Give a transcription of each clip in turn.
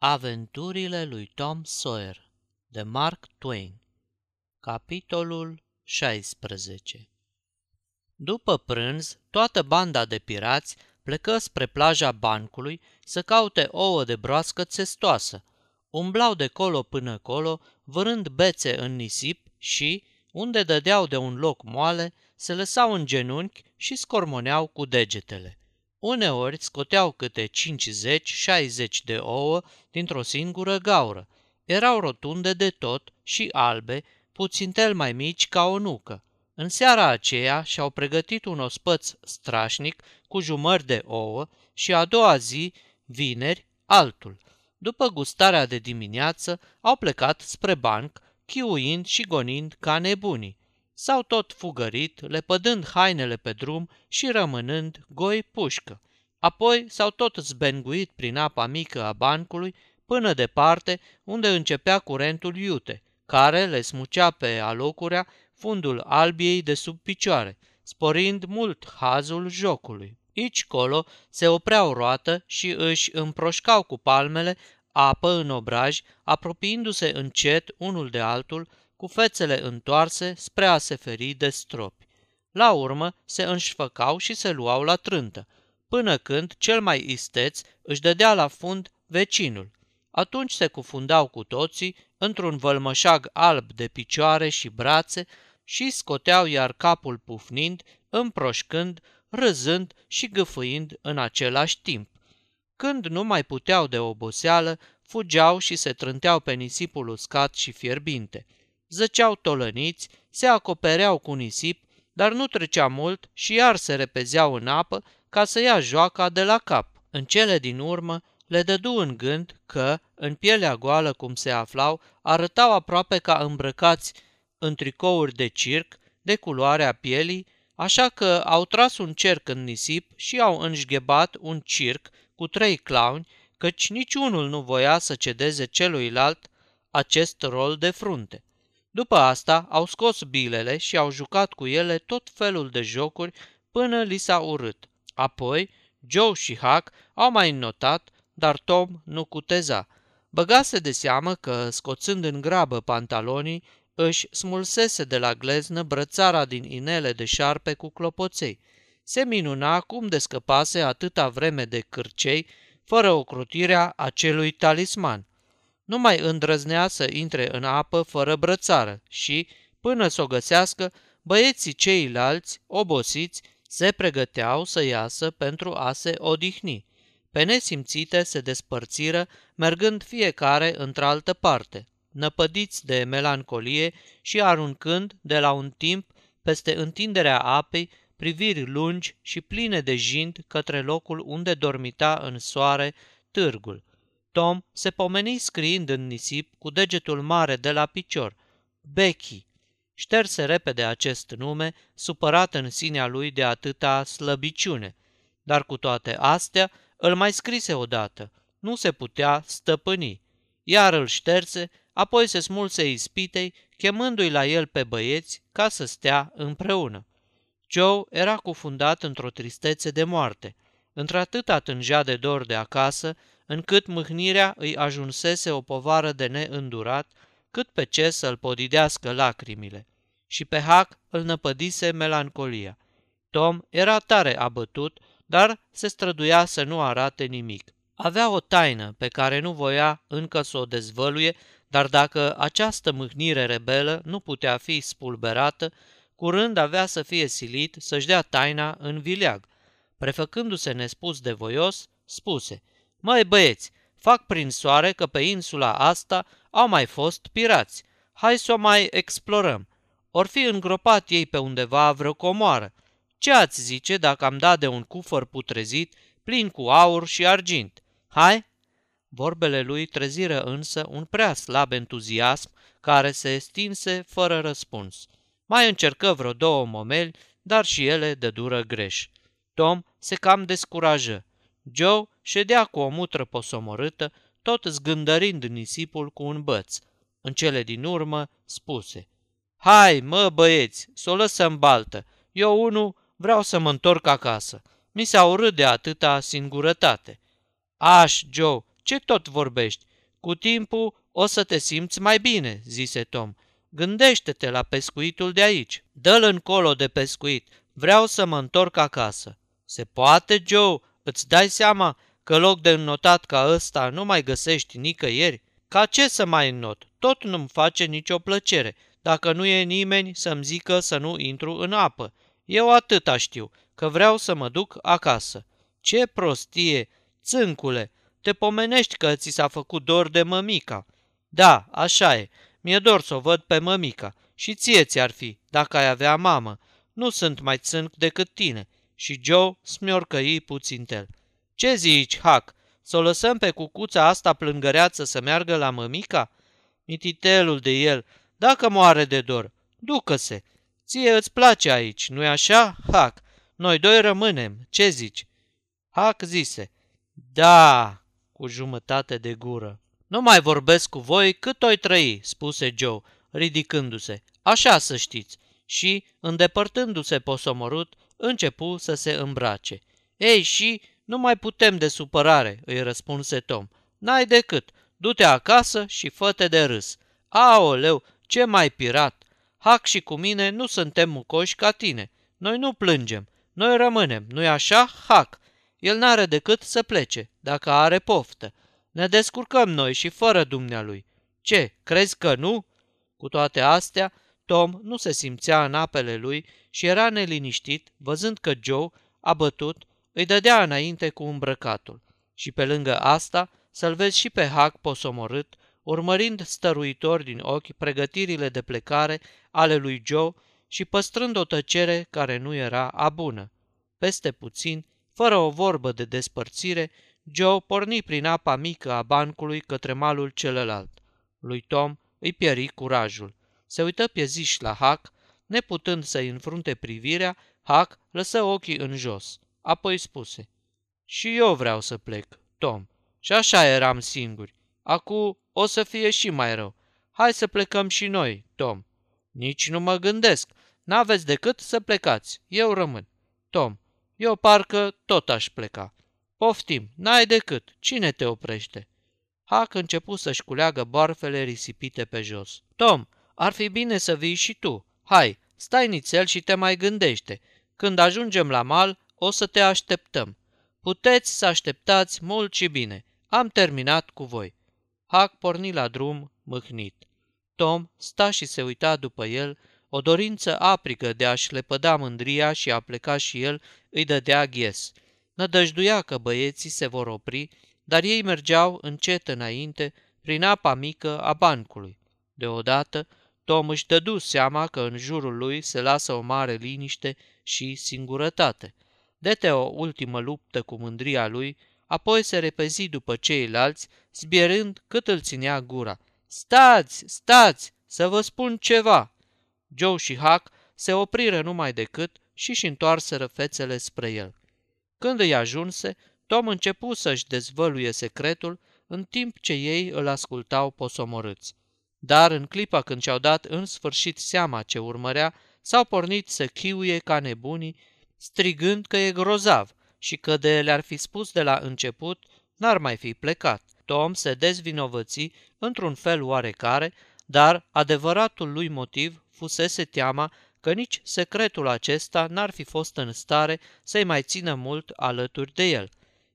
Aventurile lui Tom Sawyer de Mark Twain Capitolul 16 După prânz, toată banda de pirați plecă spre plaja bancului să caute ouă de broască țestoasă. Umblau de colo până colo, vârând bețe în nisip și, unde dădeau de un loc moale, se lăsau în genunchi și scormoneau cu degetele. Uneori scoteau câte 50-60 de ouă dintr-o singură gaură. Erau rotunde de tot și albe, puțin tel mai mici ca o nucă. În seara aceea și-au pregătit un ospăț strașnic cu jumări de ouă și a doua zi, vineri, altul. După gustarea de dimineață, au plecat spre banc, chiuind și gonind ca nebunii. S-au tot fugărit, lepădând hainele pe drum și rămânând goi pușcă. Apoi s-au tot zbenguit prin apa mică a bancului până departe unde începea curentul iute, care le smucea pe alocurea fundul albiei de sub picioare, sporind mult hazul jocului. Ici colo se opreau roată și își împroșcau cu palmele apă în obraj, apropiindu-se încet unul de altul, cu fețele întoarse spre a se feri de stropi. La urmă se înșfăcau și se luau la trântă, până când cel mai isteț își dădea la fund vecinul. Atunci se cufundau cu toții într-un vălmășag alb de picioare și brațe și scoteau iar capul pufnind, împroșcând, râzând și gâfâind în același timp. Când nu mai puteau de oboseală, fugeau și se trânteau pe nisipul uscat și fierbinte. Zăceau tolăniți, se acopereau cu nisip, dar nu trecea mult și iar se repezeau în apă ca să ia joaca de la cap. În cele din urmă, le dădu în gând că, în pielea goală cum se aflau, arătau aproape ca îmbrăcați în tricouri de circ, de culoarea pielii, așa că au tras un cerc în nisip și au înșghebat un circ cu trei clowni, căci niciunul nu voia să cedeze celuilalt acest rol de frunte. După asta au scos bilele și au jucat cu ele tot felul de jocuri până li s-a urât. Apoi, Joe și Huck au mai notat, dar Tom nu cuteza. Băgase de seamă că, scoțând în grabă pantalonii, își smulsese de la gleznă brățara din inele de șarpe cu clopoței. Se minuna cum de scăpase atâta vreme de cârcei, fără ocrotirea acelui talisman. Nu mai îndrăznea să intre în apă fără brățară și, până să o găsească, băieții ceilalți, obosiți, se pregăteau să iasă pentru a se odihni. Pe nesimțite se despărțiră, mergând fiecare într-altă parte, năpădiți de melancolie și aruncând de la un timp peste întinderea apei priviri lungi și pline de jind către locul unde dormita în soare târgul. Tom se pomeni scriind în nisip cu degetul mare de la picior, Becky, Șterse repede acest nume, supărat în sinea lui de atâta slăbiciune. Dar cu toate astea, îl mai scrise odată. Nu se putea stăpâni. Iar îl șterse, apoi se smulse ispitei, chemându-i la el pe băieți ca să stea împreună. Joe era cufundat într-o tristețe de moarte. Într-atât atângea de dor de acasă, încât mâhnirea îi ajunsese o povară de neîndurat cât pe ce să-l podidească lacrimile. Și pe Hac îl năpădise melancolia. Tom era tare abătut, dar se străduia să nu arate nimic. Avea o taină pe care nu voia încă să o dezvăluie, dar dacă această mâhnire rebelă nu putea fi spulberată, curând avea să fie silit să-și dea taina în vileag. Prefăcându-se nespus de voios, spuse, Măi băieți, fac prin soare că pe insula asta au mai fost pirați. Hai să o mai explorăm. Or fi îngropat ei pe undeva vreo comoară. Ce ați zice dacă am dat de un cufăr putrezit plin cu aur și argint? Hai? Vorbele lui treziră însă un prea slab entuziasm care se stinse fără răspuns. Mai încercă vreo două momeli, dar și ele de dură greș. Tom se cam descurajă. Joe ședea cu o mutră posomorâtă, tot zgândărind nisipul cu un băț. În cele din urmă spuse, Hai, mă băieți, să o lăsăm baltă. Eu, unu, vreau să mă întorc acasă. Mi s-a urât de atâta singurătate. Aș, Joe, ce tot vorbești? Cu timpul o să te simți mai bine, zise Tom. Gândește-te la pescuitul de aici. Dă-l încolo de pescuit. Vreau să mă întorc acasă. Se poate, Joe? Îți dai seama că loc de înnotat ca ăsta nu mai găsești nicăieri? Ca ce să mai înnot? Tot nu-mi face nicio plăcere, dacă nu e nimeni să-mi zică să nu intru în apă. Eu atâta știu, că vreau să mă duc acasă. Ce prostie! Țâncule, te pomenești că ți s-a făcut dor de mămica. Da, așa e. Mi-e dor să o văd pe mămica. Și ție ți-ar fi, dacă ai avea mamă. Nu sunt mai țânc decât tine. Și Joe smiorcăi puțin tel. Ce zici, Hac? Să o lăsăm pe cucuța asta plângăreață să meargă la mămica? Mititelul de el, dacă moare de dor, ducă-se. Ție îți place aici, nu-i așa, Hac? Noi doi rămânem, ce zici? Hac zise, da, cu jumătate de gură. Nu mai vorbesc cu voi cât oi trăi, spuse Joe, ridicându-se. Așa să știți. Și, îndepărtându-se posomorât, începu să se îmbrace. Ei, și nu mai putem de supărare, îi răspunse Tom. N-ai decât, du-te acasă și fă de râs. Aoleu, ce mai pirat! Hac și cu mine nu suntem mucoși ca tine. Noi nu plângem, noi rămânem, nu-i așa, Hac? El n-are decât să plece, dacă are poftă. Ne descurcăm noi și fără dumnealui. Ce, crezi că nu? Cu toate astea, Tom nu se simțea în apele lui și era neliniștit, văzând că Joe, abătut, îi dădea înainte cu îmbrăcatul. Și pe lângă asta, să-l vezi și pe Hac posomorât, urmărind stăruitor din ochi pregătirile de plecare ale lui Joe și păstrând o tăcere care nu era a bună. Peste puțin, fără o vorbă de despărțire, Joe porni prin apa mică a bancului către malul celălalt. Lui Tom îi pieri curajul. Se uită pieziș la Hac, neputând să-i înfrunte privirea, Hac lăsă ochii în jos. Apoi spuse, Și eu vreau să plec, Tom. Și așa eram singuri. Acu o să fie și mai rău. Hai să plecăm și noi, Tom. Nici nu mă gândesc. N-aveți decât să plecați. Eu rămân. Tom, eu parcă tot aș pleca. Poftim, n-ai decât. Cine te oprește? Hac începu să-și culeagă barfele risipite pe jos. Tom, ar fi bine să vii și tu. Hai, stai nițel și te mai gândește. Când ajungem la mal, o să te așteptăm. Puteți să așteptați mult și bine. Am terminat cu voi. Hac porni la drum, mâhnit. Tom sta și se uita după el, o dorință aprigă de a-și lepăda mândria și a pleca și el îi dădea ghes. Nădăjduia că băieții se vor opri, dar ei mergeau încet înainte, prin apa mică a bancului. Deodată, Tom își dădu seama că în jurul lui se lasă o mare liniște și singurătate. Dete o ultimă luptă cu mândria lui, apoi se repezi după ceilalți, zbierând cât îl ținea gura. Stați, stați, să vă spun ceva! Joe și Huck se opriră numai decât și-și întoarseră fețele spre el. Când îi ajunse, Tom începu să-și dezvăluie secretul, în timp ce ei îl ascultau posomorâți. Dar în clipa când și-au dat în sfârșit seama ce urmărea, s-au pornit să chiuie ca nebunii, strigând că e grozav și că de le-ar fi spus de la început, n-ar mai fi plecat. Tom se dezvinovăți într-un fel oarecare, dar adevăratul lui motiv fusese teama că nici secretul acesta n-ar fi fost în stare să-i mai țină mult alături de el.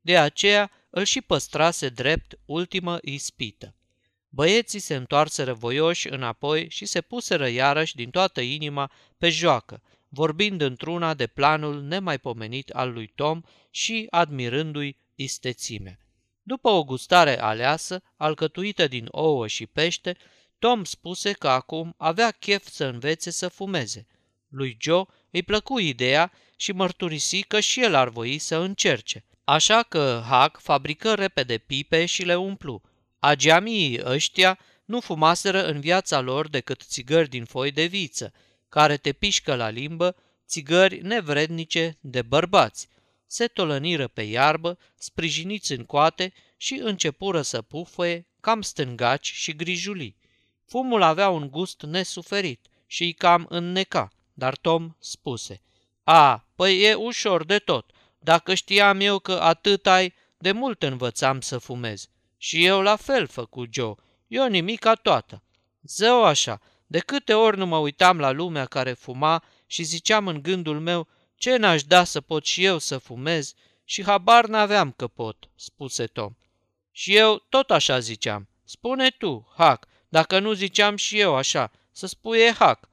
De aceea îl și păstrase drept ultimă ispită. Băieții se întoarseră voioși înapoi și se puseră iarăși din toată inima pe joacă, vorbind într-una de planul nemaipomenit al lui Tom și admirându-i istețimea. După o gustare aleasă, alcătuită din ouă și pește, Tom spuse că acum avea chef să învețe să fumeze. Lui Joe îi plăcu ideea și mărturisi că și el ar voi să încerce. Așa că Huck fabrică repede pipe și le umplu. Ageamii ăștia nu fumaseră în viața lor decât țigări din foi de viță, care te pișcă la limbă, țigări nevrednice de bărbați. Se tolăniră pe iarbă, sprijiniți în coate și începură să pufăie, cam stângaci și grijulii. Fumul avea un gust nesuferit și îi cam înneca, dar Tom spuse, A, păi e ușor de tot. Dacă știam eu că atât ai, de mult învățam să fumez. Și eu la fel, făcut Joe. Eu nimica toată. Zău așa, de câte ori nu mă uitam la lumea care fuma și ziceam în gândul meu, ce n-aș da să pot și eu să fumez? Și habar n-aveam că pot, spuse Tom. Și eu tot așa ziceam. Spune tu, Hac, dacă nu ziceam și eu așa, să spui Hac.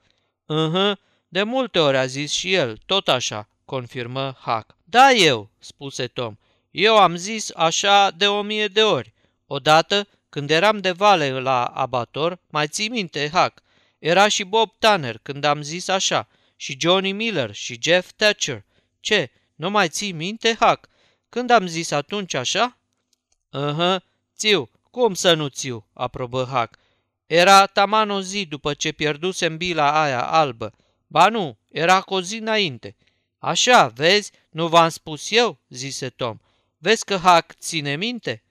uh de multe ori a zis și el, tot așa, confirmă Hac. Da, eu, spuse Tom. Eu am zis așa de o mie de ori. Odată, când eram de vale la abator, mai ții minte, Hac, era și Bob Tanner când am zis așa, și Johnny Miller și Jeff Thatcher. Ce, nu mai ții minte, Hac? Când am zis atunci așa? uh țiu, cum să nu țiu, aprobă Hac. Era taman o zi după ce pierdusem bila aia albă. Ba nu, era cu o zi înainte. Așa, vezi, nu v-am spus eu, zise Tom. Vezi că Hac ține minte?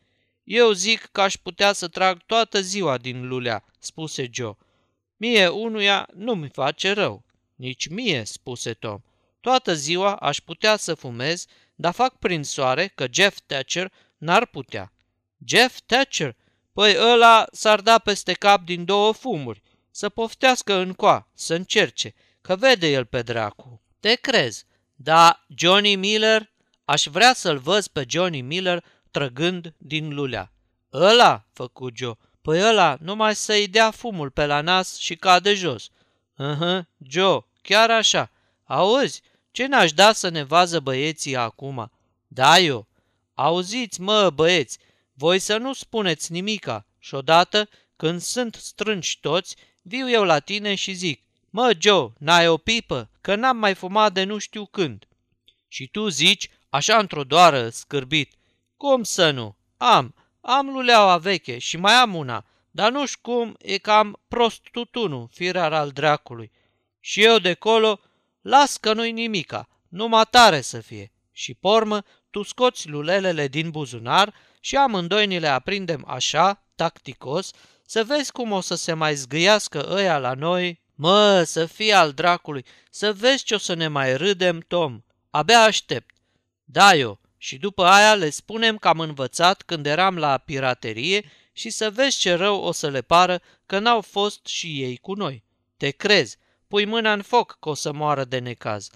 Eu zic că aș putea să trag toată ziua din lulea, spuse Joe. Mie unuia nu mi face rău. Nici mie, spuse Tom. Toată ziua aș putea să fumez, dar fac prin soare că Jeff Thatcher n-ar putea. Jeff Thatcher? Păi ăla s-ar da peste cap din două fumuri. Să poftească încoa, să încerce, că vede el pe dracu. Te crezi, dar Johnny Miller? Aș vrea să-l văz pe Johnny Miller trăgând din lulea. Ăla, făcut Joe, păi ăla numai să-i dea fumul pe la nas și cade jos. uh Joe, chiar așa. Auzi, ce n-aș da să ne vază băieții acum? Da, eu. Auziți, mă, băieți, voi să nu spuneți nimica și odată, când sunt strânși toți, viu eu la tine și zic, mă, Joe, n-ai o pipă, că n-am mai fumat de nu știu când. Și tu zici, așa într-o doară, scârbit, cum să nu? Am, am luleaua veche și mai am una, dar nu știu cum e cam prost tutunul, firar al dracului. Și eu de colo, las că nu-i nimica, numai tare să fie. Și pormă, tu scoți lulelele din buzunar și amândoi ni le aprindem așa, tacticos, să vezi cum o să se mai zgâiască ăia la noi. Mă, să fie al dracului, să vezi ce o să ne mai râdem, Tom. Abia aștept. Da, eu. Și după aia le spunem că am învățat când eram la piraterie și să vezi ce rău o să le pară că n-au fost și ei cu noi. Te crezi, pui mâna în foc că o să moară de necaz.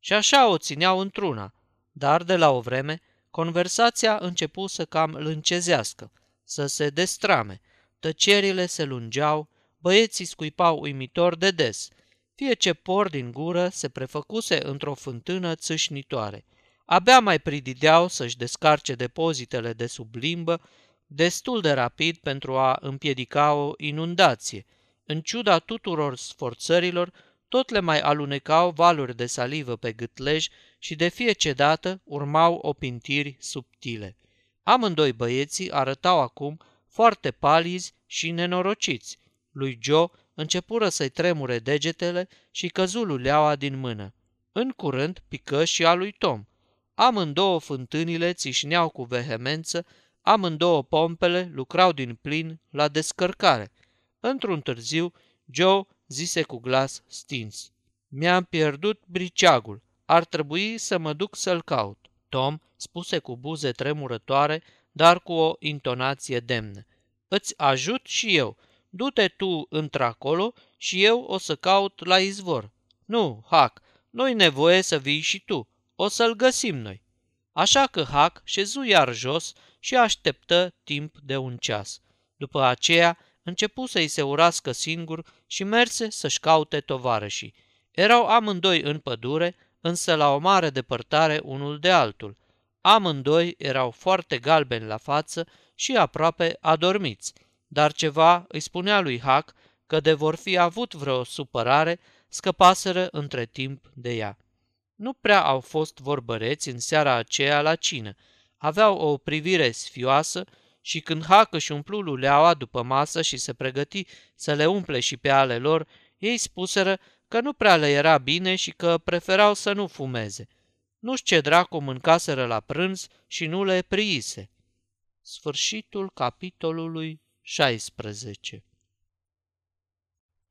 Și așa o țineau într-una. Dar de la o vreme, conversația începu să cam lâncezească, să se destrame. Tăcerile se lungeau, băieții scuipau uimitor de des. Fie ce por din gură se prefăcuse într-o fântână țâșnitoare. Abia mai pridideau să-și descarce depozitele de sub limbă, destul de rapid pentru a împiedica o inundație. În ciuda tuturor sforțărilor, tot le mai alunecau valuri de salivă pe gâtlej și de fiecare dată urmau opintiri subtile. Amândoi băieții arătau acum foarte palizi și nenorociți. Lui Joe începură să-i tremure degetele și căzu luleaua din mână. În curând pică și a lui Tom. Amândouă fântânile țișneau cu vehemență, amândouă pompele lucrau din plin la descărcare. Într-un târziu, Joe zise cu glas stins. Mi-am pierdut briceagul. Ar trebui să mă duc să-l caut. Tom spuse cu buze tremurătoare, dar cu o intonație demnă. Îți ajut și eu. Du-te tu într-acolo și eu o să caut la izvor. Nu, Hac, nu-i nevoie să vii și tu. O să-l găsim noi. Așa că Hac șezu iar jos și așteptă timp de un ceas. După aceea, începu să-i se urască singur și merse să-și caute tovarășii. Erau amândoi în pădure, însă la o mare depărtare unul de altul. Amândoi erau foarte galbeni la față și aproape adormiți, dar ceva îi spunea lui Hac că de vor fi avut vreo supărare, scăpaseră între timp de ea. Nu prea au fost vorbăreți în seara aceea la cină. Aveau o privire sfioasă și când Hac își umplu luleaua după masă și se pregăti să le umple și pe ale lor, ei spuseră că nu prea le era bine și că preferau să nu fumeze. Nu știu ce dracu mâncaseră la prânz și nu le priise. Sfârșitul capitolului 16